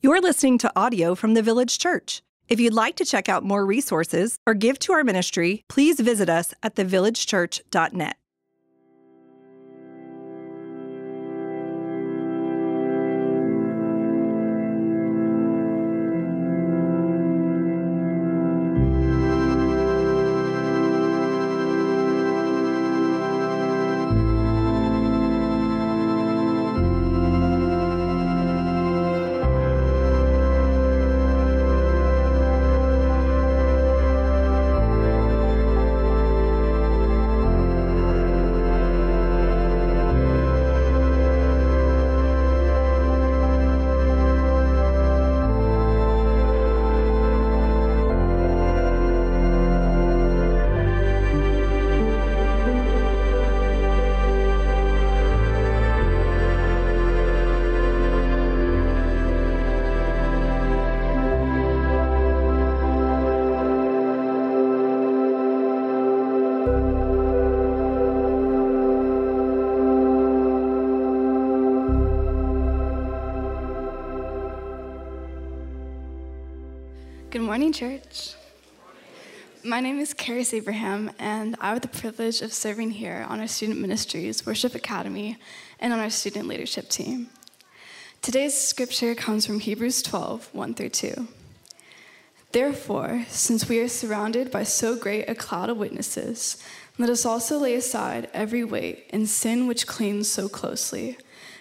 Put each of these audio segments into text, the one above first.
You're listening to audio from the Village Church. If you'd like to check out more resources or give to our ministry, please visit us at thevillagechurch.net. church. My name is Karis Abraham, and I have the privilege of serving here on our Student Ministries Worship Academy and on our student leadership team. Today's scripture comes from Hebrews 12 1 through 2. Therefore, since we are surrounded by so great a cloud of witnesses, let us also lay aside every weight and sin which clings so closely,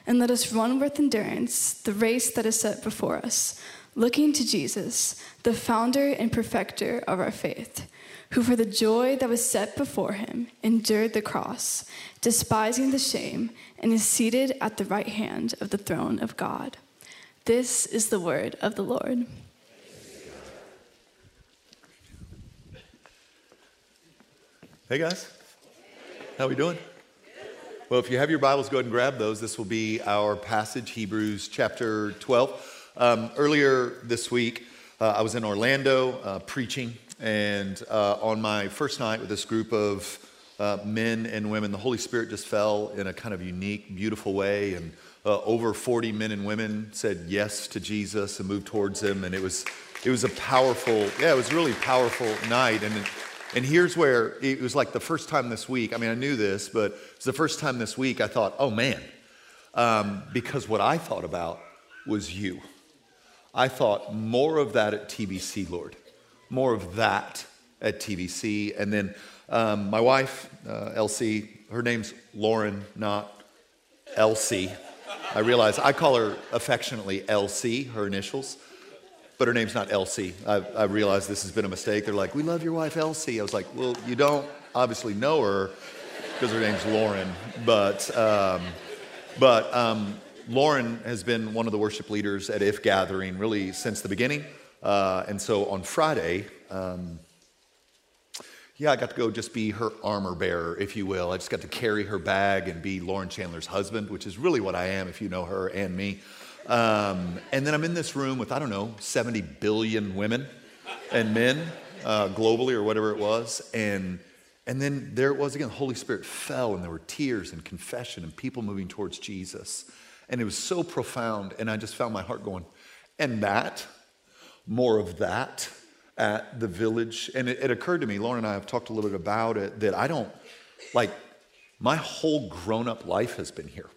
and let us run with endurance the race that is set before us looking to Jesus, the founder and perfecter of our faith, who for the joy that was set before him endured the cross, despising the shame, and is seated at the right hand of the throne of God. This is the word of the Lord. Hey guys, how we doing? Well, if you have your Bibles, go ahead and grab those. This will be our passage, Hebrews chapter 12. Um, earlier this week, uh, I was in Orlando uh, preaching, and uh, on my first night with this group of uh, men and women, the Holy Spirit just fell in a kind of unique, beautiful way, and uh, over 40 men and women said yes to Jesus and moved towards Him, and it was it was a powerful, yeah, it was really powerful night, and. And here's where it was like the first time this week. I mean, I knew this, but it's the first time this week I thought, oh man, um, because what I thought about was you. I thought more of that at TVC, Lord, more of that at TVC. And then um, my wife, uh, Elsie, her name's Lauren, not Elsie. I realize I call her affectionately Elsie, her initials, but her name's not Elsie. I, I realize this has been a mistake. They're like, We love your wife, Elsie. I was like, Well, you don't obviously know her because her name's Lauren. But, um, but um, Lauren has been one of the worship leaders at If Gathering really since the beginning. Uh, and so on Friday, um, yeah, I got to go just be her armor bearer, if you will. I just got to carry her bag and be Lauren Chandler's husband, which is really what I am if you know her and me. Um, and then I'm in this room with, I don't know, 70 billion women and men uh, globally or whatever it was. And, and then there it was again. The Holy Spirit fell, and there were tears and confession and people moving towards Jesus. And it was so profound. And I just found my heart going, and that, more of that at the village. And it, it occurred to me, Lauren and I have talked a little bit about it, that I don't, like, my whole grown up life has been here.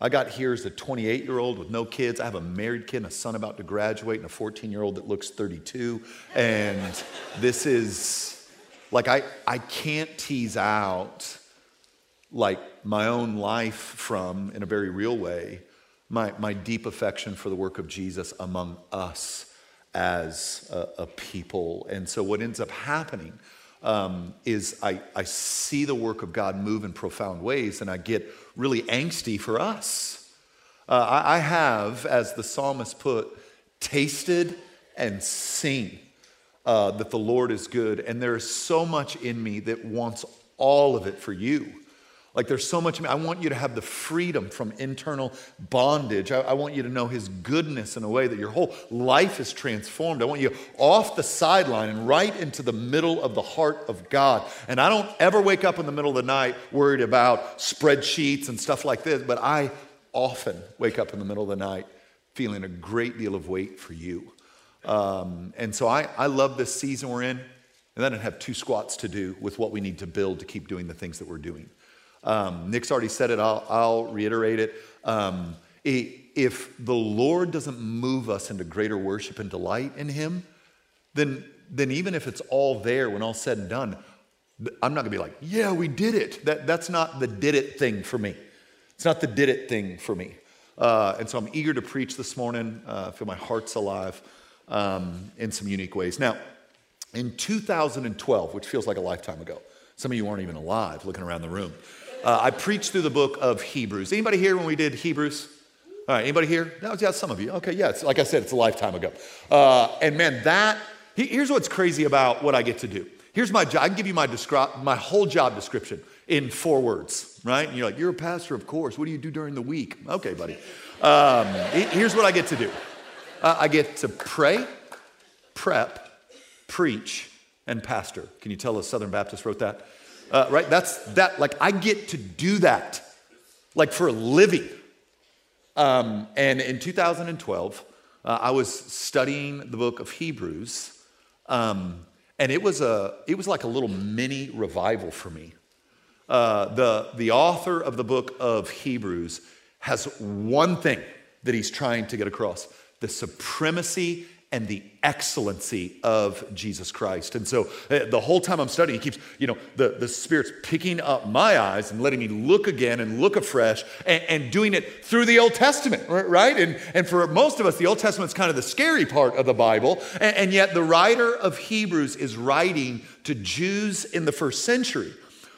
I got here as a 28 year old with no kids. I have a married kid and a son about to graduate and a 14 year old that looks 32. And this is like, I, I can't tease out like my own life from, in a very real way, my, my deep affection for the work of Jesus among us as a, a people. And so, what ends up happening um, is I, I see the work of God move in profound ways, and I get really angsty for us. Uh, I, I have, as the psalmist put, tasted and seen uh, that the Lord is good, and there is so much in me that wants all of it for you. Like there's so much, I want you to have the freedom from internal bondage. I, I, want you to know His goodness in a way that your whole life is transformed. I want you off the sideline and right into the middle of the heart of God. And I don't ever wake up in the middle of the night worried about spreadsheets and stuff like this, but I often wake up in the middle of the night feeling a great deal of weight for you. Um, and so I, I love this season we're in, and then I have two squats to do with what we need to build to keep doing the things that we're doing. Um, Nick's already said it, I'll, I'll reiterate it. Um, if the Lord doesn't move us into greater worship and delight in Him, then, then even if it's all there when all's said and done, I'm not gonna be like, yeah, we did it. That, that's not the did it thing for me. It's not the did it thing for me. Uh, and so I'm eager to preach this morning. Uh, I feel my heart's alive um, in some unique ways. Now, in 2012, which feels like a lifetime ago, some of you weren't even alive looking around the room. Uh, I preached through the book of Hebrews. Anybody here when we did Hebrews? All right, anybody here? No, yeah, some of you. Okay, yeah, it's, like I said, it's a lifetime ago. Uh, and man, that, here's what's crazy about what I get to do. Here's my job. I can give you my, descri- my whole job description in four words, right? And you're like, you're a pastor, of course. What do you do during the week? Okay, buddy. Um, here's what I get to do uh, I get to pray, prep, preach, and pastor. Can you tell us Southern Baptist wrote that? Uh, right? That's that, like, I get to do that, like, for a living. Um, and in 2012, uh, I was studying the book of Hebrews, um, and it was, a, it was like a little mini revival for me. Uh, the, the author of the book of Hebrews has one thing that he's trying to get across the supremacy and the excellency of Jesus Christ. And so uh, the whole time I'm studying, he keeps, you know, the, the Spirit's picking up my eyes and letting me look again and look afresh and, and doing it through the Old Testament, right? And, and for most of us, the Old Testament's kind of the scary part of the Bible. And, and yet the writer of Hebrews is writing to Jews in the first century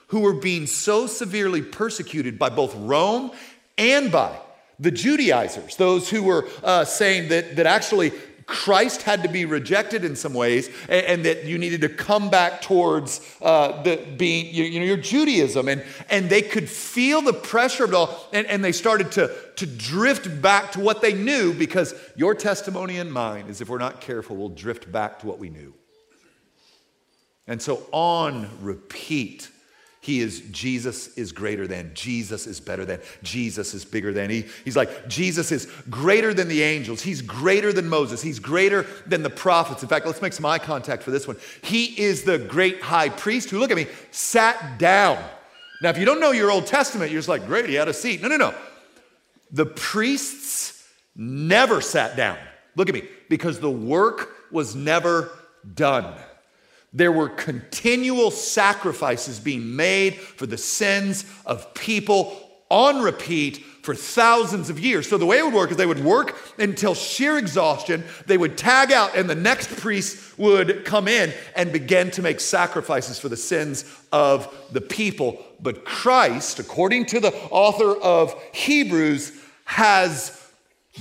who were being so severely persecuted by both Rome and by the Judaizers, those who were uh, saying that, that actually Christ had to be rejected in some ways, and, and that you needed to come back towards uh, the being you, you, know your Judaism, and and they could feel the pressure of it all, and, and they started to to drift back to what they knew because your testimony and mine is if we're not careful, we'll drift back to what we knew. And so on repeat, he is, Jesus is greater than, Jesus is better than, Jesus is bigger than. He, he's like, Jesus is greater than the angels. He's greater than Moses. He's greater than the prophets. In fact, let's make some eye contact for this one. He is the great high priest who, look at me, sat down. Now, if you don't know your Old Testament, you're just like, great, he had a seat. No, no, no. The priests never sat down. Look at me, because the work was never done. There were continual sacrifices being made for the sins of people on repeat for thousands of years. So the way it would work is they would work until sheer exhaustion, they would tag out, and the next priest would come in and begin to make sacrifices for the sins of the people. But Christ, according to the author of Hebrews, has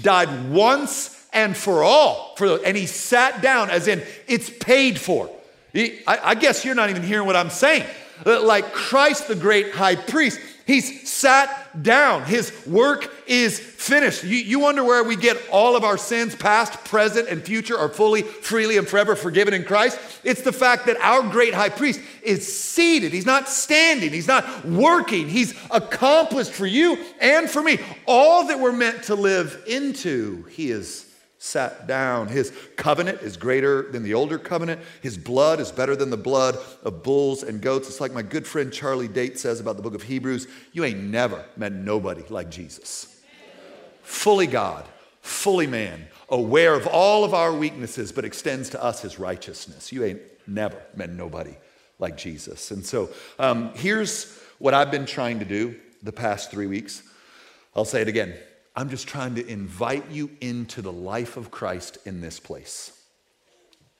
died once and for all. For, and he sat down, as in, it's paid for. I, guess you're not even hearing what I'm saying. Uh, like Christ, the great high priest, he's sat down. His work is finished. You, you wonder where we get all of our sins, past, present, and future, are fully, freely, and forever forgiven in Christ? It's the fact that our great high priest is seated. He's not standing, he's not working. He's accomplished for you and for me all that we're meant to live into. He is sat down. His covenant is greater than the older covenant. His blood is better than the blood of bulls and goats. It's like my good friend Charlie Date says about the book of Hebrews you ain't never met nobody like Jesus. Fully God, fully man, aware of all of our weaknesses, but extends to us his righteousness. You ain't never met nobody like Jesus. And so um, here's what I've been trying to do the past three weeks. I'll say it again I'm just trying to invite you into the life of Christ in this place.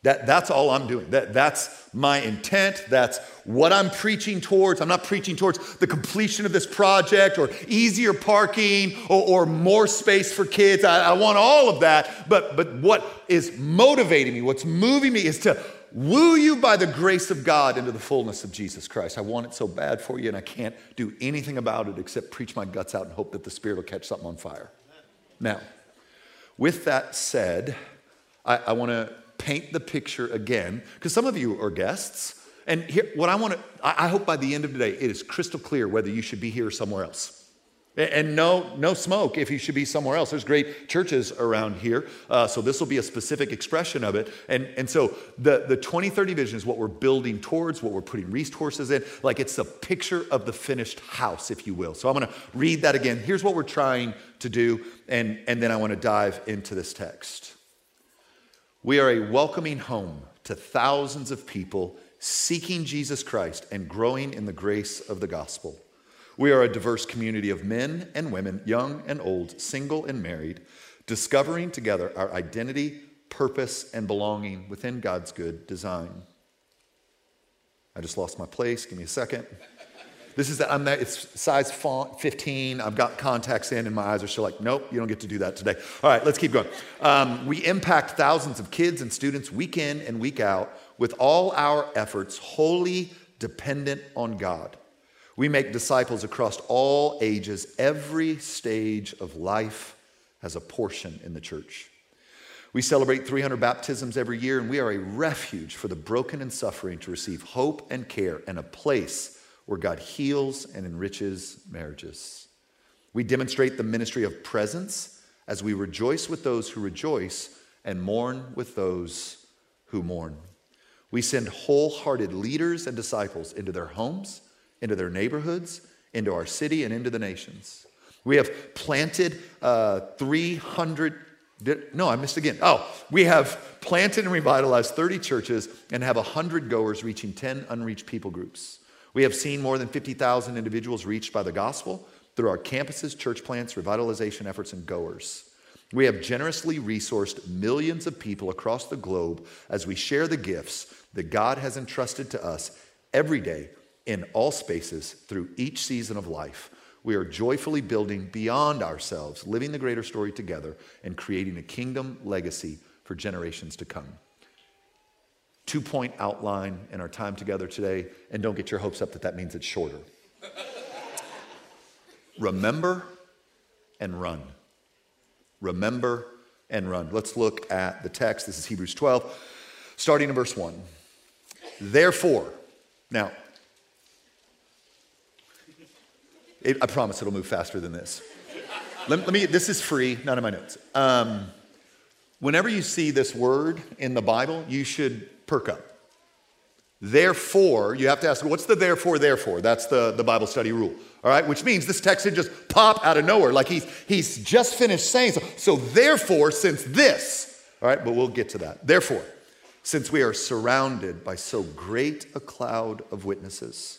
That, that's all I'm doing. That, that's my intent. That's what I'm preaching towards. I'm not preaching towards the completion of this project or easier parking or, or more space for kids. I, I want all of that. But, but what is motivating me, what's moving me, is to woo you by the grace of God into the fullness of Jesus Christ. I want it so bad for you, and I can't do anything about it except preach my guts out and hope that the Spirit will catch something on fire. Now, with that said, I, I want to paint the picture again, because some of you are guests. And here, what I want to, I hope by the end of today, it is crystal clear whether you should be here or somewhere else. And no, no smoke if you should be somewhere else. There's great churches around here, uh, so this will be a specific expression of it. And, and so the, the 2030 vision is what we're building towards, what we're putting resources in. Like it's a picture of the finished house, if you will. So I'm going to read that again. Here's what we're trying to do, and, and then I want to dive into this text. We are a welcoming home to thousands of people seeking Jesus Christ and growing in the grace of the gospel. We are a diverse community of men and women, young and old, single and married, discovering together our identity, purpose, and belonging within God's good design. I just lost my place. Give me a second. This is that I'm there. It's size font 15. I've got contacts in, and my eyes are still like, nope, you don't get to do that today. All right, let's keep going. Um, we impact thousands of kids and students week in and week out with all our efforts wholly dependent on God. We make disciples across all ages, every stage of life has a portion in the church. We celebrate 300 baptisms every year, and we are a refuge for the broken and suffering to receive hope and care and a place where God heals and enriches marriages. We demonstrate the ministry of presence as we rejoice with those who rejoice and mourn with those who mourn. We send wholehearted leaders and disciples into their homes into their neighborhoods, into our city, and into the nations. We have planted uh, 300, no, I missed again. Oh, we have planted and revitalized 30 churches and have 100 goers reaching 10 unreached people groups. We have seen more than 50,000 individuals reached by the gospel through our campuses, church plants, revitalization efforts, and goers. We have generously resourced millions of people across the globe as we share the gifts that God has entrusted to us every day in all spaces through each season of life. We are joyfully building beyond ourselves, living the greater story together, and creating a kingdom legacy for generations to come. Two point outline in our time together today, and don't get your hopes up that that means it's shorter. Remember and run. Remember and run. Let's look at the text. This is Hebrews 12, starting in verse 1. Therefore, now, It, I promise it'll move faster than this. let, let, me, this is free, none of my notes. Um, whenever you see this word in the Bible, you should perk up. Therefore, you have to ask, what's the therefore, therefore? That's the, the Bible study rule. All right, which means this text didn't just pop out of nowhere. Like he's, he's just finished saying so. So, therefore, since this, all right, but we'll get to that. Therefore, since we are surrounded by so great a cloud of witnesses,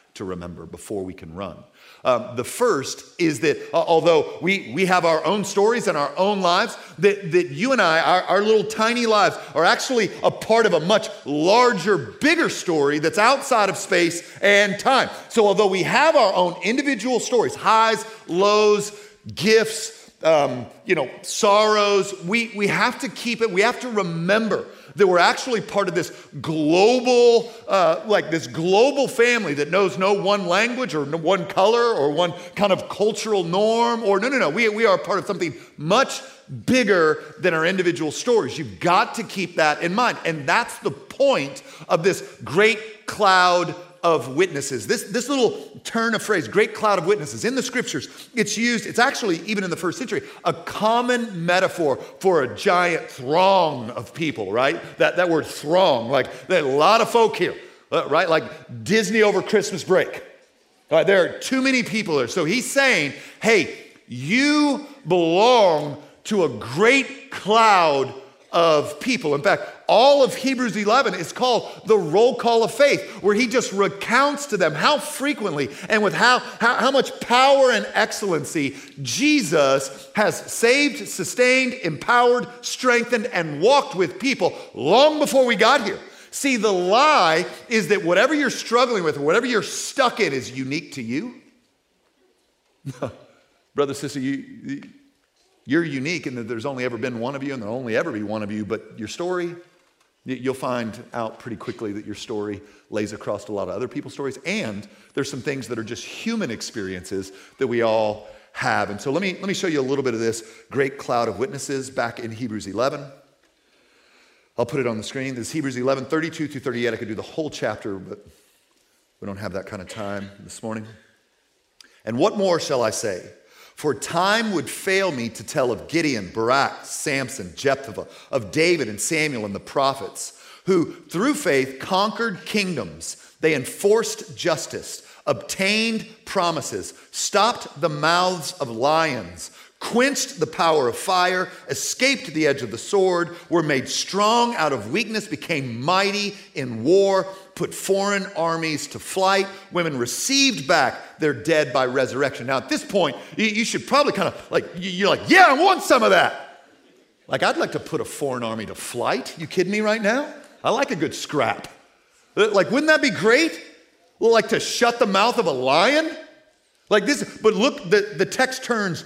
to remember before we can run. Um, the first is that uh, although we, we have our own stories and our own lives, that, that you and I, our, our little tiny lives, are actually a part of a much larger, bigger story that's outside of space and time. So although we have our own individual stories, highs, lows, gifts, um, you know, sorrows, we, we have to keep it, we have to remember that we're actually part of this global, uh, like this global family that knows no one language or no one color or one kind of cultural norm or no, no, no. We, we are part of something much bigger than our individual stories. You've got to keep that in mind. And that's the point of this great cloud of witnesses. This, this little turn of phrase, great cloud of witnesses, in the scriptures, it's used, it's actually, even in the first century, a common metaphor for a giant throng of people, right? That, that word throng, like a lot of folk here, uh, right? Like Disney over Christmas break. Right, there are too many people there. So he's saying, hey, you belong to a great cloud of people. In fact, all of Hebrews 11 is called the roll call of faith, where he just recounts to them how frequently and with how, how, how much power and excellency Jesus has saved, sustained, empowered, strengthened, and walked with people long before we got here. See, the lie is that whatever you're struggling with, whatever you're stuck in, is unique to you. Brother, sister, you, You're unique in that there's only ever been one of you and there'll only ever be one of you, but your story, you'll find out pretty quickly that your story lays across a lot of other people's stories. And there's some things that are just human experiences that we all have. And so let me, let me show you a little bit of this great cloud of witnesses back in Hebrews 11. I'll put it on the screen. This is Hebrews 11, 32 through 38. I could do the whole chapter, but we don't have that kind of time this morning. And what more shall I say? For time would fail me to tell of Gideon, Barak, Samson, Jephthah, of David and Samuel and the prophets, who through faith conquered kingdoms. They enforced justice, obtained promises, stopped the mouths of lions, quenched the power of fire, escaped the edge of the sword, were made strong out of weakness, became mighty in war put foreign armies to flight. Women received back their dead by resurrection. Now, at this point, you, should probably kind of like, you're like, yeah, I want some of that. Like, I'd like to put a foreign army to flight. You kidding me right now? I like a good scrap. Uh, like, wouldn't that be great? Like to shut the mouth of a lion? Like this, but look, the, the text turns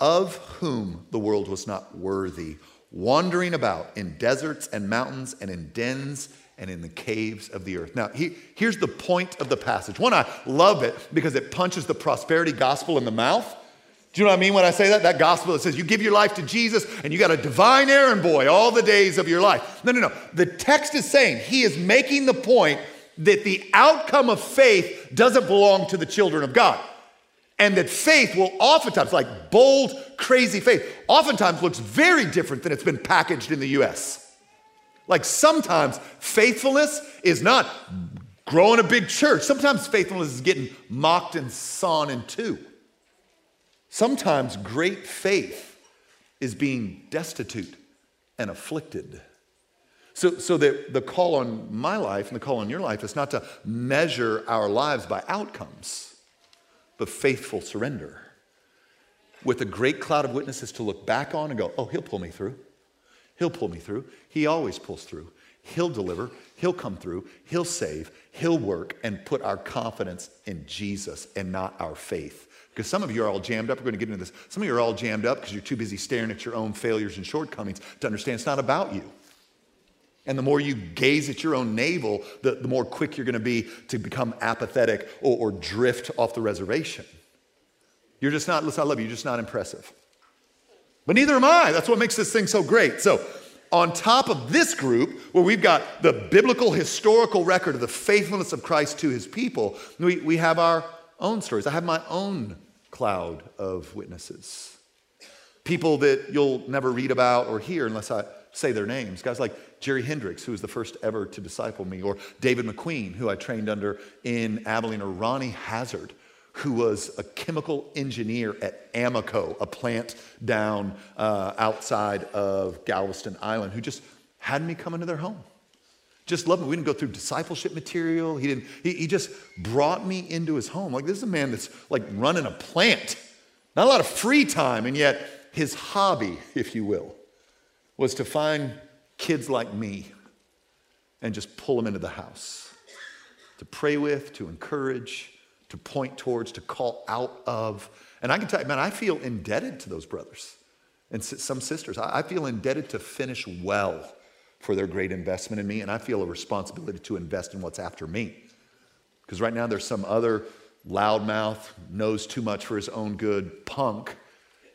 of whom the world was not worthy, wandering about in deserts and mountains and in dens and in the caves of the earth. Now, he, here's the point of the passage. One, I love it because it punches the prosperity gospel in the mouth. Do you know what I mean when I say that? That gospel that says you give your life to Jesus and you got a divine errand boy all the days of your life. No, no, no. The text is saying he is making the point that the outcome of faith doesn't belong to the children of God. And that faith will oftentimes, like bold, crazy faith, oftentimes looks very different than it's been packaged in the US. Like sometimes faithfulness is not growing a big church. Sometimes faithfulness is getting mocked and sawn in two. Sometimes great faith is being destitute and afflicted. So, so the, the call on my life and the call on your life is not to measure our lives by outcomes, but faithful surrender. With a great cloud of witnesses to look back on and go, oh, he'll pull me through. He'll pull me through. He always pulls through. He'll deliver. He'll come through. He'll save. He'll work and put our confidence in Jesus and not our faith. Because some of you are all jammed up. We're going to get into this. Some of you are all jammed up because you're too busy staring at your own failures and shortcomings to understand it's not about you. And the more you gaze at your own navel, the, the more quick you're going to be to become apathetic or, or drift off the reservation. You're just not, listen, I love you, you're just not impressive. But neither am I. That's what makes this thing so great. So, on top of this group, where we've got the biblical historical record of the faithfulness of Christ to his people, we, we have our own stories. I have my own cloud of witnesses. People that you'll never read about or hear unless I say their names. Guys like Jerry Hendricks, who was the first ever to disciple me, or David McQueen, who I trained under in Abilene, or Ronnie Hazard, who was a chemical engineer at Amoco, a plant down uh, outside of Galveston Island, who just had me come into their home. Just loved me. We didn't go through discipleship material. He didn't. He, he just brought me into his home. Like this is a man that's like running a plant. Not a lot of free time, and yet his hobby, if you will, was to find kids like me and just pull them into the house to pray with, to encourage, to point towards, to call out of. And I can tell you, man, I feel indebted to those brothers and some sisters. I feel indebted to finish well for their great investment in me, and I feel a responsibility to invest in what's after me. Because right now there's some other loudmouth, knows too much for his own good punk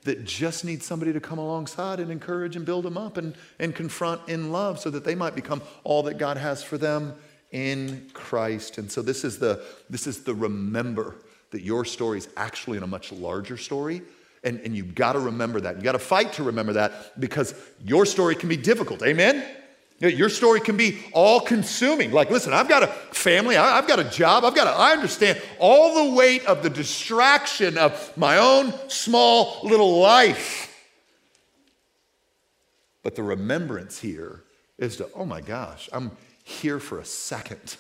that just need somebody to come alongside and encourage and build them up and, and confront in love so that they might become all that God has for them in Christ. And so this is the this is the remember that your story is actually in a much larger story. And, and you've got to remember that. You've got to fight to remember that because your story can be difficult. Amen? Your story can be all consuming. Like, listen, I've got a family, I've got a job, I've got to, I understand all the weight of the distraction of my own small little life. But the remembrance here is to, oh my gosh, I'm here for a second.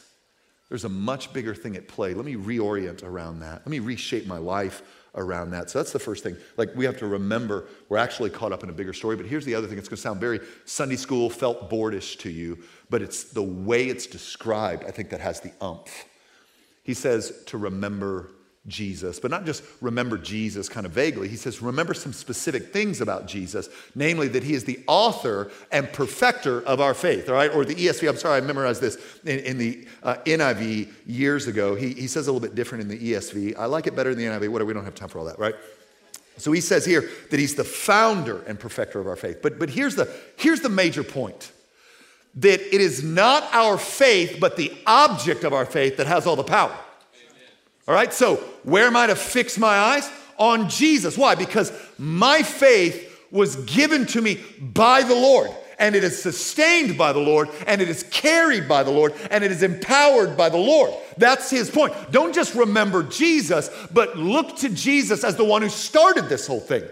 There's a much bigger thing at play. Let me reorient around that. Let me reshape my life around that. So that's the first thing. Like we have to remember we're actually caught up in a bigger story. But here's the other thing. It's going to sound very Sunday school, felt boardish to you, but it's the way it's described, I think that has the umph. He says to remember Jesus, but not just remember Jesus kind of vaguely. He says, remember some specific things about Jesus, namely that he is the author and perfecter of our faith, all right? Or the ESV, I'm sorry, I memorized this in, in the uh, NIV years ago. He, he says a little bit different in the ESV. I like it better in the NIV. Whatever, we don't have time for all that, right? So he says here that he's the founder and perfecter of our faith. But, but here's, the, here's the major point that it is not our faith, but the object of our faith that has all the power. All right, so where am I to fix my eyes? On Jesus. Why? Because my faith was given to me by the Lord, and it is sustained by the Lord, and it is carried by the Lord, and it is empowered by the Lord. That's his point. Don't just remember Jesus, but look to Jesus as the one who started this whole thing.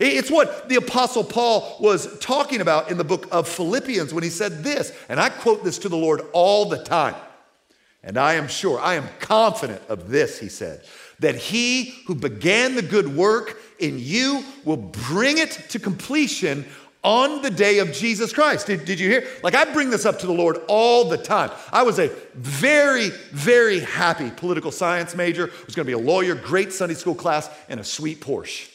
It's what the Apostle Paul was talking about in the book of Philippians when he said this, and I quote this to the Lord all the time. And I am sure, I am confident of this, he said, that he who began the good work in you will bring it to completion on the day of Jesus Christ. Did, did you hear? Like, I bring this up to the Lord all the time. I was a very, very happy political science major, was gonna be a lawyer, great Sunday school class, and a sweet Porsche.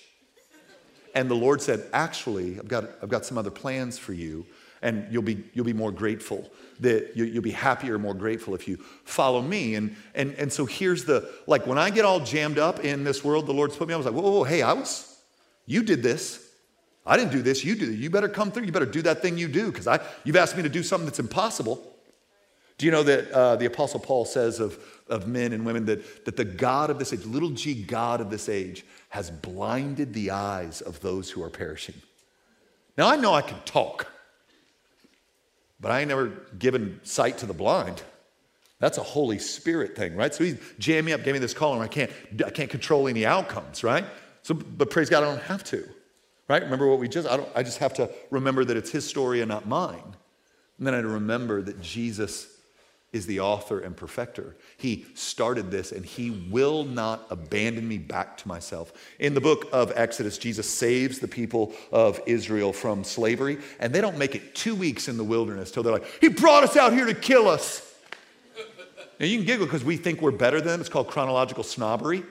And the Lord said, Actually, I've got, I've got some other plans for you, and you'll be, you'll be more grateful that you, will be happier, more grateful if you follow me. And, and, and so here's the, like when I get all jammed up in this world the Lord's put me on, I was like, whoa, whoa, whoa, hey, I was, you did this. I didn't do this, you it. You better come through. You better do that thing you do because I, you've asked me to do something that's impossible. Do you know that uh, the Apostle Paul says of, of men and women that, that the God of this age, little g God of this age, has blinded the eyes of those who are perishing? Now, I know I can talk. But I ain't never given sight to the blind. That's a Holy Spirit thing, right? So he jammed me up, gave me this call, and I can't, I can't control any outcomes, right? So, but praise God, I don't have to, right? Remember what we just, I, don't, I just have to remember that it's his story and not mine. And then I to remember that Jesus is the author and perfecter. He started this and he will not abandon me back to myself. In the book of Exodus, Jesus saves the people of Israel from slavery, and they don't make it two weeks in the wilderness till they're like, He brought us out here to kill us. And you can giggle because we think we're better than them. It's called chronological snobbery.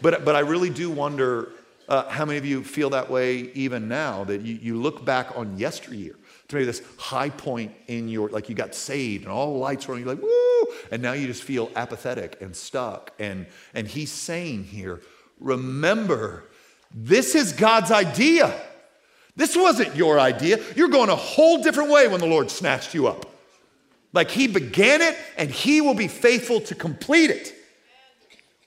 But, but I really do wonder uh, how many of you feel that way even now, that you, you look back on yesteryear to maybe this high point in your, like you got saved and all the lights were on, you're like, woo, and now you just feel apathetic and stuck. And, and he's saying here, remember, this is God's idea. This wasn't your idea. You're going a whole different way when the Lord snatched you up. Like he began it and he will be faithful to complete it,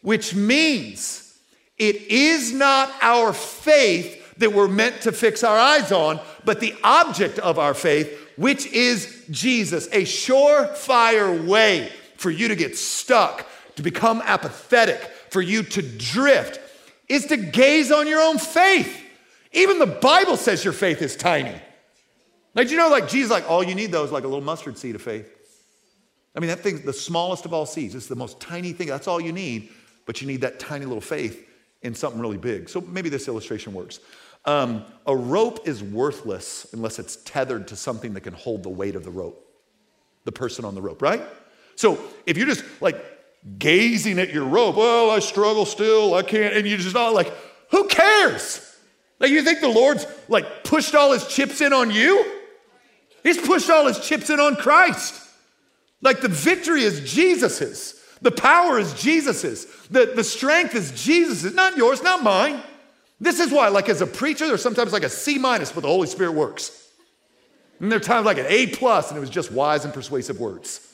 which means it is not our faith that we're meant to fix our eyes on, but the object of our faith, which is Jesus, a surefire way for you to get stuck, to become apathetic, for you to drift, is to gaze on your own faith. Even the Bible says your faith is tiny. Like, you know, like Jesus, like, all you need though is like a little mustard seed of faith. I mean, that thing's the smallest of all seeds. It's the most tiny thing. That's all you need, but you need that tiny little faith in something really big. So maybe this illustration works. Um, a rope is worthless unless it's tethered to something that can hold the weight of the rope, the person on the rope, right? So if you're just like gazing at your rope, well, I struggle still, I can't, and you're just not like, who cares? Like you think the Lord's like pushed all his chips in on you? He's pushed all his chips in on Christ. Like the victory is Jesus's. The power is Jesus's. The, the strength is Jesus's, not yours, not mine. This is why, like as a preacher, there's sometimes like a C minus, but the Holy Spirit works. And there are times like an A plus, and it was just wise and persuasive words.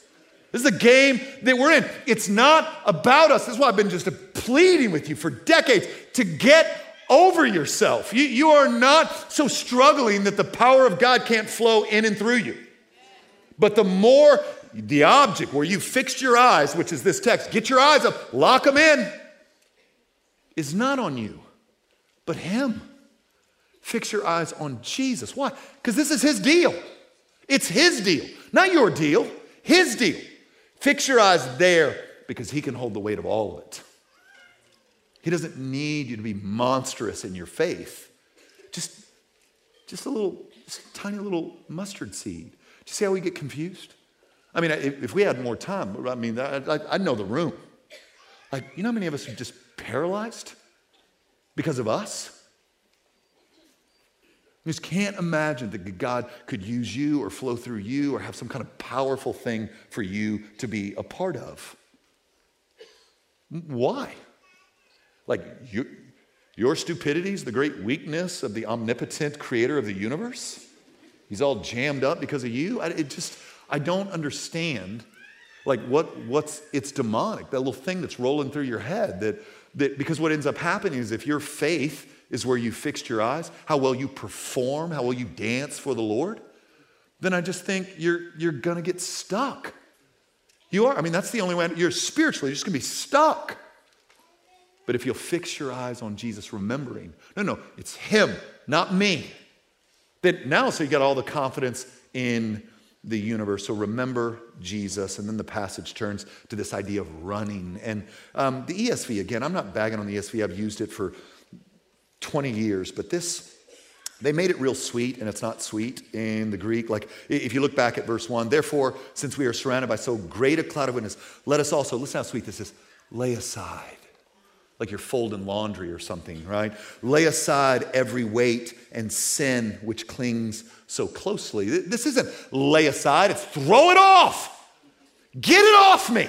This is the game that we're in. It's not about us. This is why I've been just pleading with you for decades to get over yourself. You, you are not so struggling that the power of God can't flow in and through you. But the more the object where you fixed your eyes, which is this text, get your eyes up, lock them in, is not on you but Him. Fix your eyes on Jesus. Why? Because this is his deal. It's his deal, not your deal, his deal. Fix your eyes there because he can hold the weight of all of it. He doesn't need you to be monstrous in your faith. Just, just a little, just a tiny little mustard seed. Do you see how we get confused? I mean, if, we had more time, I mean, I, I, I know the room. Like, you know how many of us are just paralyzed because of us? I just can't imagine that God could use you or flow through you or have some kind of powerful thing for you to be a part of. Why? Like, you, your stupidity is the great weakness of the omnipotent creator of the universe? He's all jammed up because of you? I, it just, I don't understand. Like, what, what's, it's demonic, that little thing that's rolling through your head. That, that, because what ends up happening is if your faith is where you fixed your eyes, how well you perform, how well you dance for the Lord, then I just think you're, you're gonna get stuck. You are. I mean, that's the only way. You're spiritually you're just gonna be stuck. But if you'll fix your eyes on Jesus, remembering, no, no, it's Him, not me. Then now, so you got all the confidence in the universe. So remember Jesus. And then the passage turns to this idea of running. And um, the ESV, again, I'm not bagging on the ESV, I've used it for 20 years, but this, they made it real sweet, and it's not sweet in the Greek. Like, if you look back at verse 1, therefore, since we are surrounded by so great a cloud of witness, let us also, listen how sweet this is, lay aside. Like you're folding laundry or something, right? Lay aside every weight and sin which clings so closely. This isn't lay aside, it's throw it off. Get it off me.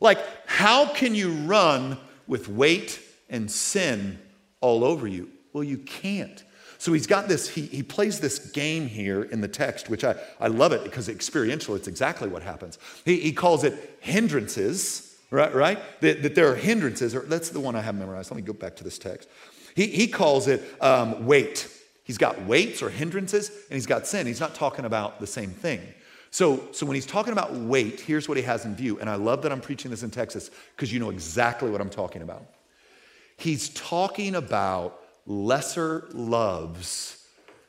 Like, how can you run with weight and sin all over you? Well, you can't. So he's got this, he, he plays this game here in the text, which I, I love it because experiential, it's exactly what happens. He, he calls it hindrances, right? right? That, that there are hindrances, or that's the one I have memorized. Let me go back to this text. He, he calls it um, weight. He's got weights or hindrances, and he's got sin. He's not talking about the same thing. So, so when he's talking about weight, here's what he has in view. And I love that I'm preaching this in Texas because you know exactly what I'm talking about. He's talking about lesser loves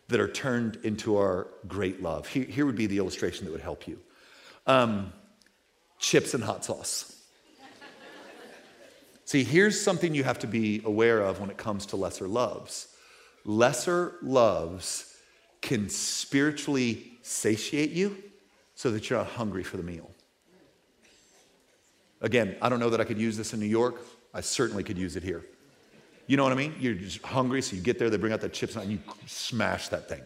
that are turned into our great love. Here, here would be the illustration that would help you um, chips and hot sauce. See, here's something you have to be aware of when it comes to lesser loves. Lesser loves can spiritually satiate you so that you're not hungry for the meal. Again, I don't know that I could use this in New York. I certainly could use it here. You know what I mean? You're just hungry, so you get there, they bring out the chips, and you smash that thing.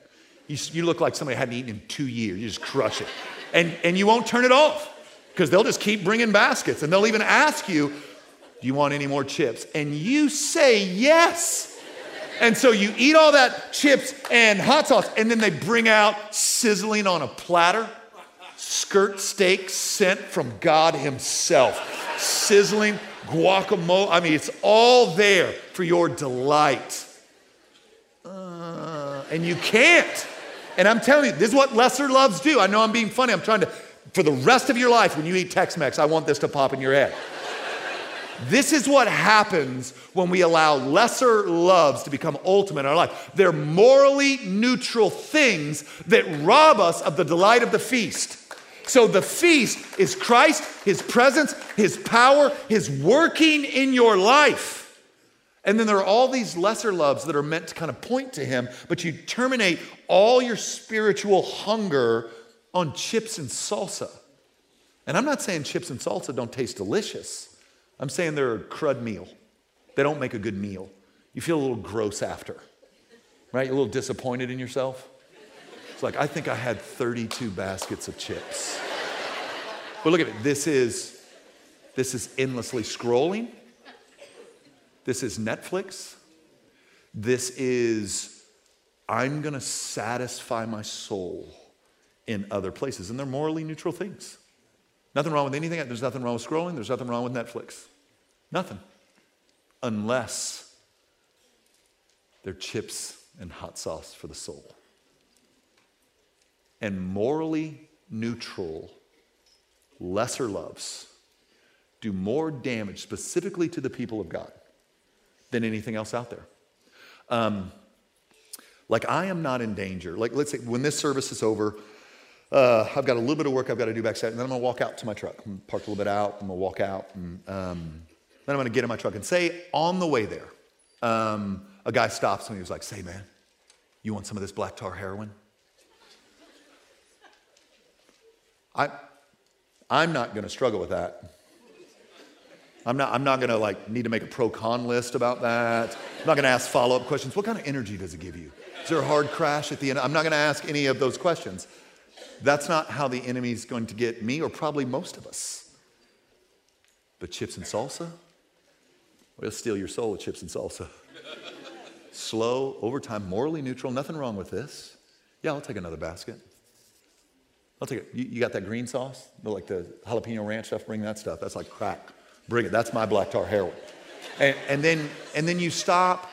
You, you look like somebody hadn't eaten in two years. You just crush it. And, and you won't turn it off because they'll just keep bringing baskets and they'll even ask you, Do you want any more chips? And you say yes. And so you eat all that chips and hot sauce, and then they bring out sizzling on a platter skirt steak sent from God Himself. Sizzling guacamole. I mean, it's all there for your delight. Uh, and you can't. And I'm telling you, this is what lesser loves do. I know I'm being funny. I'm trying to, for the rest of your life, when you eat Tex Mex, I want this to pop in your head. This is what happens when we allow lesser loves to become ultimate in our life. They're morally neutral things that rob us of the delight of the feast. So the feast is Christ, His presence, His power, His working in your life. And then there are all these lesser loves that are meant to kind of point to Him, but you terminate all your spiritual hunger on chips and salsa. And I'm not saying chips and salsa don't taste delicious. I'm saying they're a crud meal. They don't make a good meal. You feel a little gross after, right? You're a little disappointed in yourself. It's like, I think I had 32 baskets of chips. But look at it. This is, this is endlessly scrolling. This is Netflix. This is, I'm going to satisfy my soul in other places. And they're morally neutral things. Nothing wrong with anything. There's nothing wrong with scrolling. There's nothing wrong with Netflix. Nothing. Unless they're chips and hot sauce for the soul and morally neutral lesser loves do more damage specifically to the people of God than anything else out there. Um, Like I am not in danger. Like let's say when this service is over, uh, I've got a little bit of work I've got to do backside, and then I'm gonna walk out to my truck. I'm park a little bit out. I'm gonna walk out, and um, then I'm gonna get in my truck and say on the way there, um, a guy stops me. He was like, "Say, man, you want some of this black tar heroin?" I, I'm not gonna struggle with that. I'm not, I'm not gonna like need to make a pro con list about that. I'm not gonna ask follow up questions. What kind of energy does it give you? Is there a hard crash at the end? I'm not gonna ask any of those questions. That's not how the enemy's going to get me or probably most of us. But chips and salsa? We'll steal your soul with chips and salsa. Slow, over time, morally neutral, nothing wrong with this. Yeah, I'll take another basket. I'll take it. You, you got that green sauce? Like the jalapeno ranch stuff? Bring that stuff. That's like crack. Bring it. That's my black tar heroin. And, and, then, and then you stop,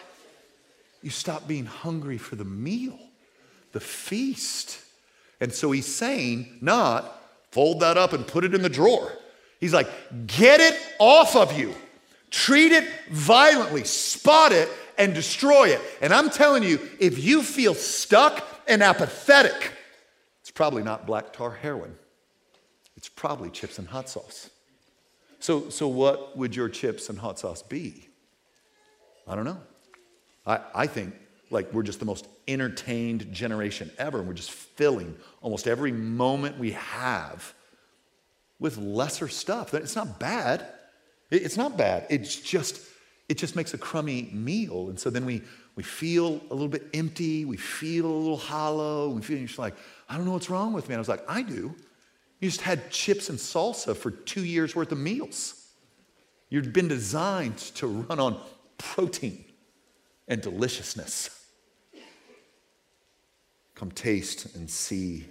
you stop being hungry for the meal, the feast. And so he's saying, not fold that up and put it in the drawer. He's like, get it off of you. Treat it violently, spot it, and destroy it. And I'm telling you, if you feel stuck and apathetic, it's probably not black tar heroin. It's probably chips and hot sauce. So, so what would your chips and hot sauce be? I don't know. I, I think like we're just the most entertained generation ever, and we're just filling almost every moment we have with lesser stuff. It's not bad. It's not bad. It's just, it just makes a crummy meal. And so then we, we feel a little bit empty. We feel a little hollow. We feel just like, I don't know what's wrong with me. And I was like, I do. You just had chips and salsa for two years worth of meals. You've been designed to run on protein and deliciousness. Come taste and see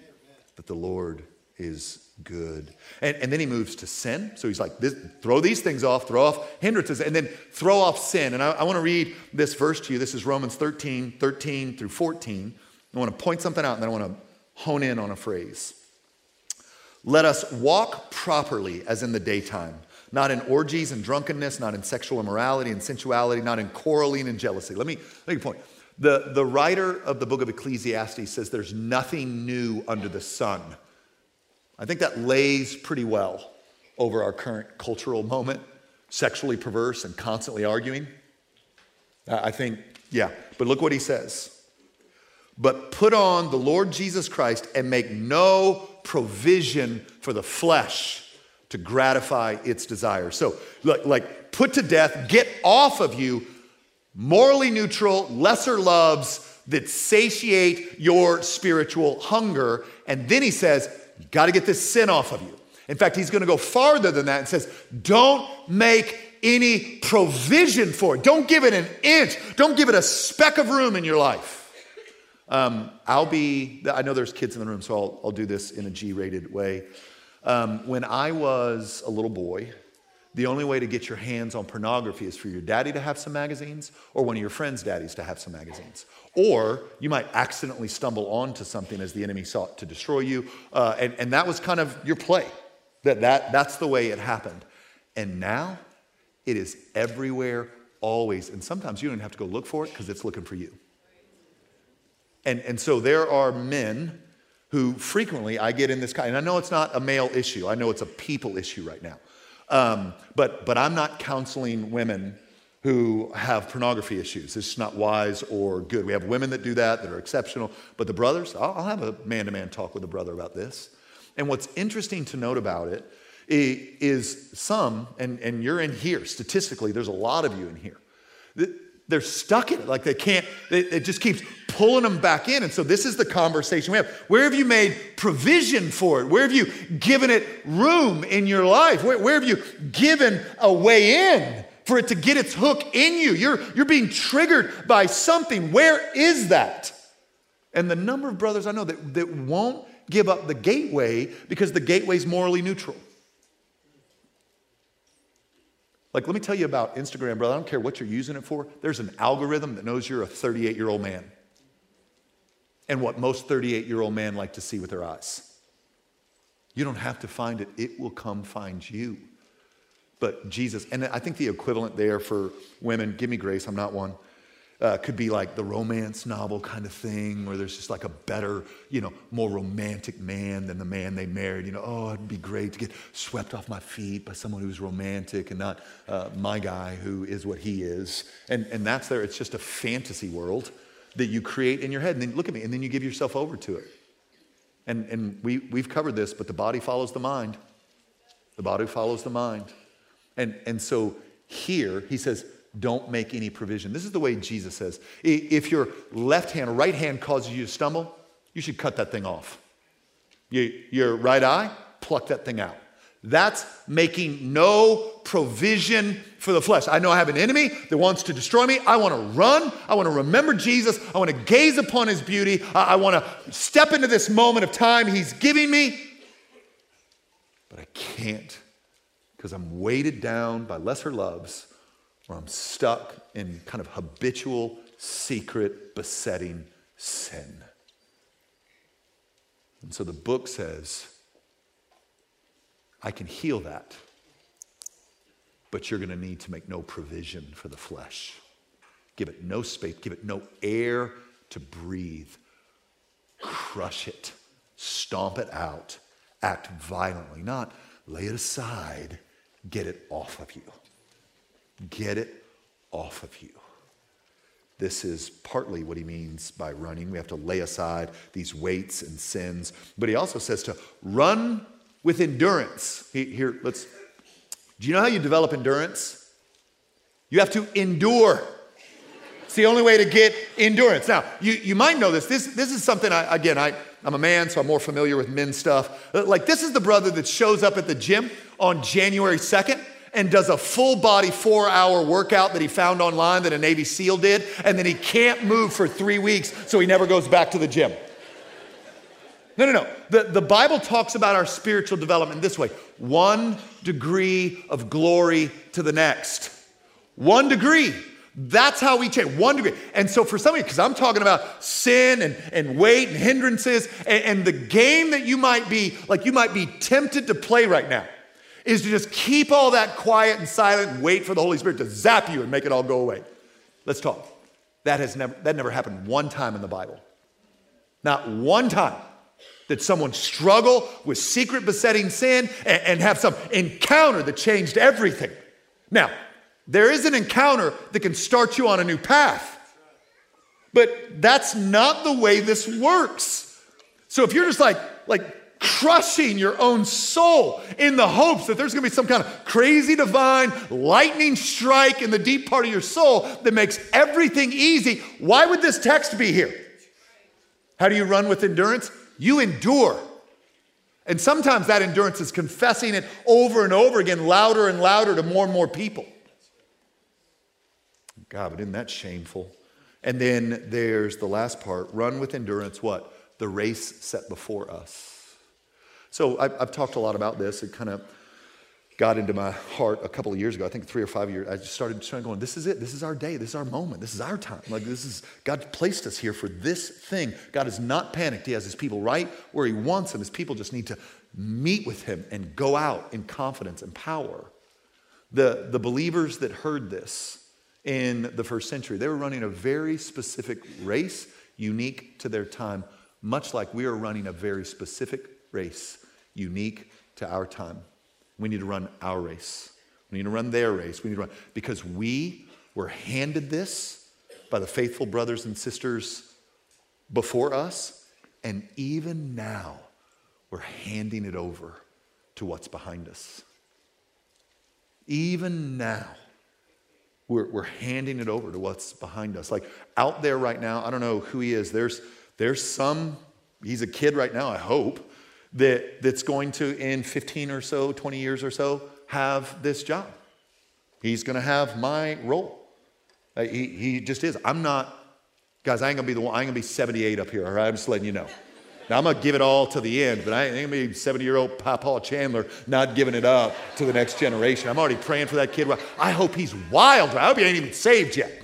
that the Lord is good. And, and then he moves to sin. So he's like, this, throw these things off, throw off hindrances, and then throw off sin. And I, I want to read this verse to you. This is Romans 13, 13 through 14. I want to point something out, and then I want to hone in on a phrase. Let us walk properly as in the daytime, not in orgies and drunkenness, not in sexual immorality and sensuality, not in quarreling and jealousy. Let me make a point. The, the writer of the book of Ecclesiastes says there's nothing new under the sun. I think that lays pretty well over our current cultural moment, sexually perverse and constantly arguing. I think, yeah. But look what he says. But put on the Lord Jesus Christ and make no provision for the flesh to gratify its desires. So, like, like put to death, get off of you morally neutral, lesser loves that satiate your spiritual hunger. And then he says, you got to get this sin off of you. In fact, he's going to go farther than that and says, don't make any provision for it. Don't give it an inch. Don't give it a speck of room in your life. Um, I'll be, I know there's kids in the room, so I'll, I'll do this in a G rated way. Um, when I was a little boy, the only way to get your hands on pornography is for your daddy to have some magazines or one of your friends' daddies to have some magazines. Or you might accidentally stumble onto something as the enemy sought to destroy you. Uh, and, and that was kind of your play. That, that, that's the way it happened. And now it is everywhere, always. And sometimes you don't even have to go look for it because it's looking for you. And, and so there are men who frequently I get in this kind, and I know it's not a male issue, I know it's a people issue right now. Um, but, but I'm not counseling women who have pornography issues. It's not wise or good. We have women that do that that are exceptional, but the brothers, I'll, I'll have a man to man talk with a brother about this. And what's interesting to note about it is some, and, and you're in here, statistically, there's a lot of you in here. They're stuck in it. Like they can't, it just keeps pulling them back in. And so this is the conversation we have. Where have you made provision for it? Where have you given it room in your life? Where, where have you given a way in for it to get its hook in you? You're, you're being triggered by something. Where is that? And the number of brothers I know that, that won't give up the gateway because the gateway is morally neutral. Like, let me tell you about Instagram, brother. I don't care what you're using it for. There's an algorithm that knows you're a 38 year old man and what most 38 year old men like to see with their eyes. You don't have to find it, it will come find you. But Jesus, and I think the equivalent there for women, give me grace, I'm not one. Uh, could be like the romance novel kind of thing, where there's just like a better, you know, more romantic man than the man they married. You know, oh, it'd be great to get swept off my feet by someone who's romantic and not uh, my guy who is what he is. And, and that's there. It's just a fantasy world that you create in your head. And then look at me, and then you give yourself over to it. And, and we, we've covered this, but the body follows the mind. The body follows the mind. And, and so here, he says, don't make any provision. This is the way Jesus says. If your left hand or right hand causes you to stumble, you should cut that thing off. Your right eye, pluck that thing out. That's making no provision for the flesh. I know I have an enemy that wants to destroy me. I want to run. I want to remember Jesus. I want to gaze upon his beauty. I want to step into this moment of time he's giving me. But I can't because I'm weighted down by lesser loves or I'm stuck in kind of habitual, secret, besetting sin. And so the book says, I can heal that, but you're going to need to make no provision for the flesh. Give it no space, give it no air to breathe. Crush it, stomp it out, act violently, not lay it aside, get it off of you. Get it off of you. This is partly what he means by running. We have to lay aside these weights and sins. But he also says to run with endurance. Here, let's. Do you know how you develop endurance? You have to endure. It's the only way to get endurance. Now, you, you might know this. This, this is something, I, again, I, I'm a man, so I'm more familiar with men's stuff. Like, this is the brother that shows up at the gym on January 2nd and does a full body four hour workout that he found online that a Navy SEAL did, and then he can't move for three weeks, so he never goes back to the gym. No, no, no. The, the Bible talks about our spiritual development this way one degree of glory to the next. One degree. That's how we change. One degree. And so for some of you, because I'm talking about sin and, and weight and hindrances, and, and the game that you might be, like you might be tempted to play right now is to just keep all that quiet and silent and wait for the Holy Spirit to zap you and make it all go away. Let's talk. That has never that never happened one time in the Bible. Not one time did someone struggle with secret besetting sin and, and have some encounter that changed everything. Now, there is an encounter that can start you on a new path. But that's not the way this works. So if you're just like, like crushing your own soul in the hopes that there's going to be some kind of crazy divine lightning strike in the deep part of your soul that makes everything easy. Why would this text be here? How do you run with endurance? You endure. And sometimes that endurance is confessing it over and over again, louder and louder to more and more people. God, but isn't that shameful? And then there's the last part run with endurance what? The race set before us. So I've, I've talked a lot about this. It kind of got into my heart a couple of years ago. I think three or five years. I just started, started going, this is it. This is our day. This is our moment. This is our time. Like this is, God placed us here for this thing. God is not panicked. He has his people right where he wants them. His people just need to meet with him and go out in confidence and power. The, the believers that heard this in the first century, they were running a very specific race, unique to their time, much like we are running a very specific race unique to our time. We need to run our race. We need to run their race. We need to run because we were handed this by the faithful brothers and sisters before us, and even now we're handing it over to what's behind us. Even now, we're, we're handing it over to what's behind us. Like out there right now, I don't know who he is. There's, there's some, he's a kid right now, I hope, that, that's going to, in 15 or so, 20 years or so, have this job. He's going to have my role. Uh, he, he just is. I'm not, guys, I ain't going to be the one, I ain't going to be 78 up here, all right? I'm just letting you know. Now, I'm going to give it all to the end, but I ain't going to be 70 year old Paul Chandler not giving it up to the next generation. I'm already praying for that kid. I hope he's wild. I hope he ain't even saved yet.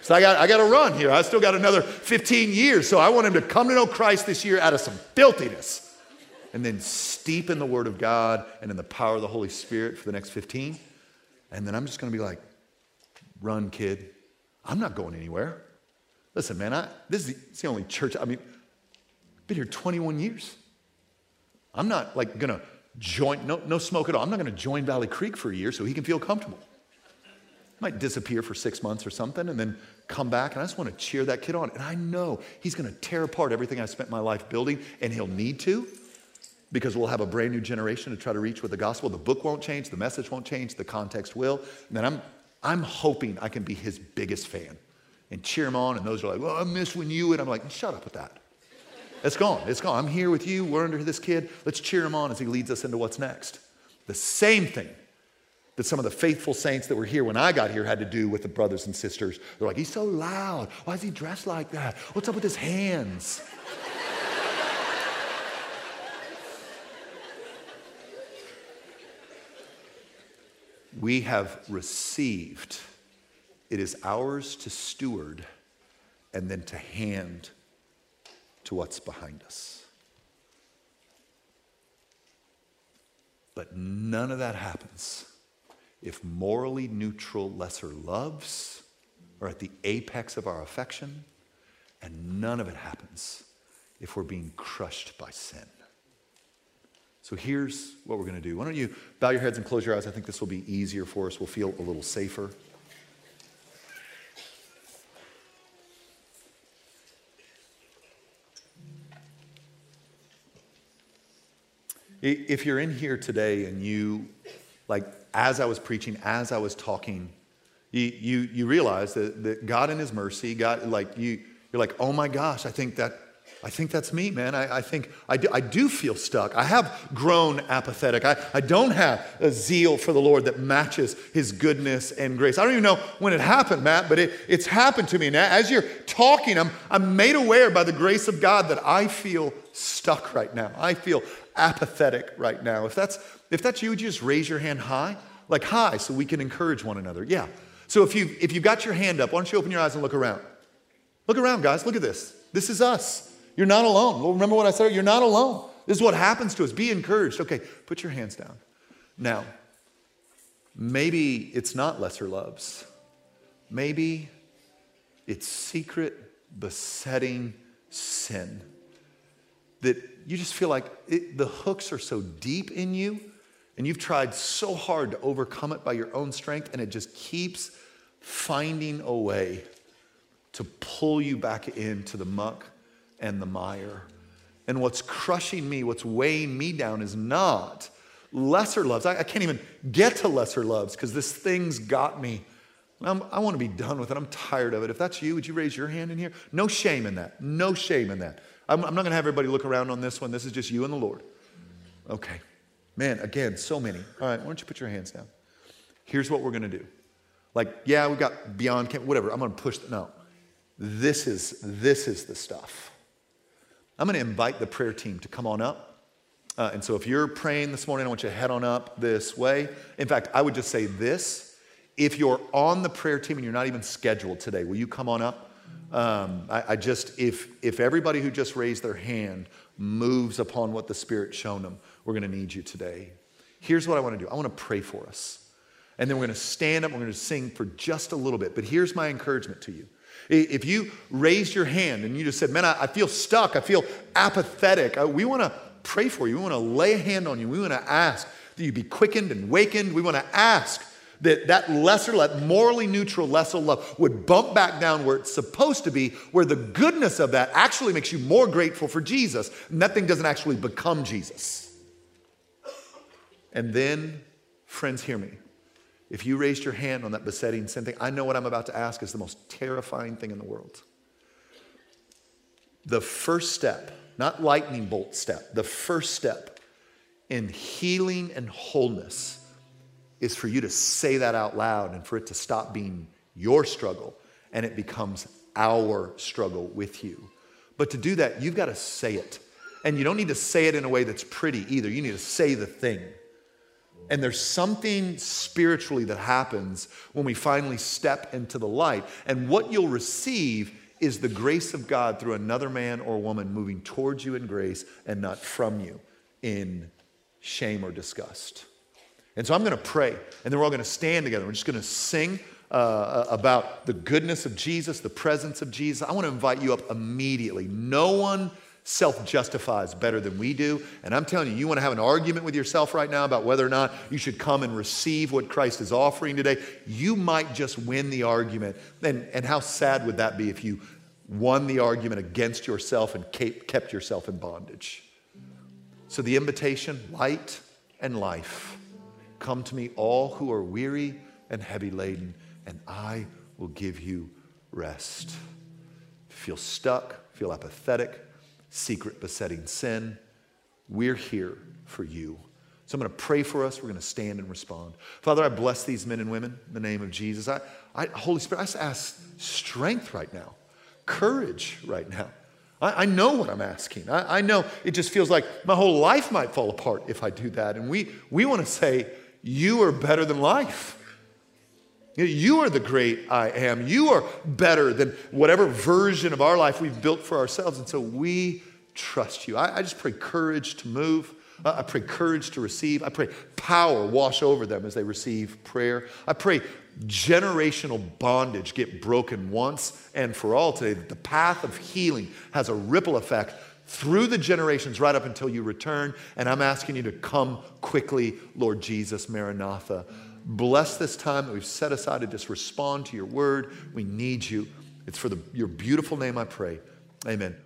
So I got, I got to run here. I still got another 15 years. So I want him to come to know Christ this year out of some filthiness and then steep in the Word of God and in the power of the Holy Spirit for the next 15. And then I'm just going to be like, run, kid, I'm not going anywhere. Listen, man, I, this is the, it's the only church, I mean, been here 21 years. I'm not like gonna join, no, no smoke at all. I'm not gonna join Valley Creek for a year so he can feel comfortable. Might disappear for six months or something and then come back, and I just wanna cheer that kid on. And I know he's gonna tear apart everything I spent my life building, and he'll need to because we'll have a brand new generation to try to reach with the gospel. The book won't change, the message won't change, the context will. And then I'm, I'm hoping I can be his biggest fan and cheer him on. And those are like, well, I miss when you, and I'm like, shut up with that. It's gone. It's gone. I'm here with you. We're under this kid. Let's cheer him on as he leads us into what's next. The same thing that some of the faithful saints that were here when I got here had to do with the brothers and sisters. They're like, he's so loud. Why is he dressed like that? What's up with his hands? We have received, it is ours to steward and then to hand to what's behind us. But none of that happens if morally neutral lesser loves are at the apex of our affection, and none of it happens if we're being crushed by sin. So here's what we're going to do. Why don't you bow your heads and close your eyes? I think this will be easier for us. We'll feel a little safer. If you're in here today and you, like, as I was preaching, as I was talking, you, you, you realize that, that God in His mercy, God, like, you, you're like, oh my gosh, I think that I think that's me, man. I, I think I do, I do, feel stuck. I have grown apathetic. I, I don't have a zeal for the Lord that matches His goodness and grace. I don't even know when it happened, Matt, but it, it's happened to me. Now, as you're talking, I'm, I'm made aware by the grace of God that I feel stuck right now. I feel apathetic right now. If that's, if that's you, just raise your hand high? Like high, so we can encourage one another. Yeah. So if, you, if you've got your hand up, why don't you open your eyes and look around? Look around, guys. Look at this. This is us. You're not alone. Well, remember what I said? You're not alone. This is what happens to us. Be encouraged. Okay, put your hands down. Now, maybe it's not lesser loves. Maybe it's secret, besetting sin that you just feel like it, the hooks are so deep in you and you've tried so hard to overcome it by your own strength and it just keeps finding a way to pull you back into the muck and the mire. And what's crushing me, what's weighing me down is not lesser loves. I, I can't even get to lesser loves because this thing's got me. I'm, i want to be done with it. I'm tired of it. If that's you, would you raise your hand in here? No shame in that. No shame in that. I'm, I'm not going to have everybody look around on this one. This is just you and the Lord. Okay. Man, again, so many. All right, why don't you put your hands down? Here's what we're going to do. Like, yeah, we got beyond, camp, whatever. I'm going to push. The, no, this is this is the stuff. I'm going to invite the prayer team to come on up. Uh, and so if you're praying this morning, I want you to head on up this way. In fact, I would just say this. If you're on the prayer team and you're not even scheduled today, will you come on up? Um, I, I, just, if, if everybody who just raised their hand moves upon what the Spirit's shown them, we're going to need you today. Here's what I want to do I want to pray for us. And then we're going to stand up, we're going to sing for just a little bit. But here's my encouragement to you if you raised your hand and you just said, Man, I, feel stuck, I feel apathetic, uh, we want to pray for you. We want to lay a hand on you. We want to ask that you be quickened and wakened. We want to ask that that lesser, that morally neutral lesser love would bump back down where it's supposed to be, where the goodness of that actually makes you more grateful for Jesus, and that thing doesn't actually become Jesus. And then, friends, hear me. If you raised your hand on that besetting sin thing, I know what I'm about to ask is the most terrifying thing in the world. The first step, not lightning bolt step, the first step in healing and wholeness is for you to say that out loud and for it to stop being your struggle and it becomes our struggle with you. But to do that, you've got to say it. And you don't need to say it in a way that's pretty either. You need to say the thing. And there's something spiritually that happens when we finally step into the light. And what you'll receive is the grace of God through another man or woman moving towards you in grace and not from you in shame or disgust. And so I'm going to pray, and then we're all going to stand together. We're just going to sing uh, about the goodness of Jesus, the presence of Jesus, I want to invite you up immediately. No one self justifies better than we do. And I'm telling you, you want to have an argument with yourself right now about whether or not you should come and receive what Christ is offering today. You might just win the argument. And, and how sad would that be if you won the argument against yourself and kept yourself in bondage? So, the invitation light and life. Come to me, all who are weary and heavy laden, and I will give you rest. Feel stuck, feel apathetic, secret besetting sin, we're here for you. So I'm going to pray for us. We're going to stand and respond. Father, I bless these men and women in the name of Jesus. I, I, Holy Spirit, I just ask strength right now, courage right now. I, I know what I'm asking. I, I know it just feels like my whole life might fall apart if I do that. And we, we want to say, You are better than life. You are the great I am. You are better than whatever version of our life we've built for ourselves. And so we trust you. I, I just pray courage to move. I pray courage to receive. I pray power wash over them as they receive prayer. I pray generational bondage get broken once and for all today. The path of healing has a ripple effect through the generations right up until you return. And I'm asking you to come quickly, Lord Jesus, Maranatha. Bless this time that we've set aside to just respond to your word. We need you. It's for the, your beautiful name I pray. Amen.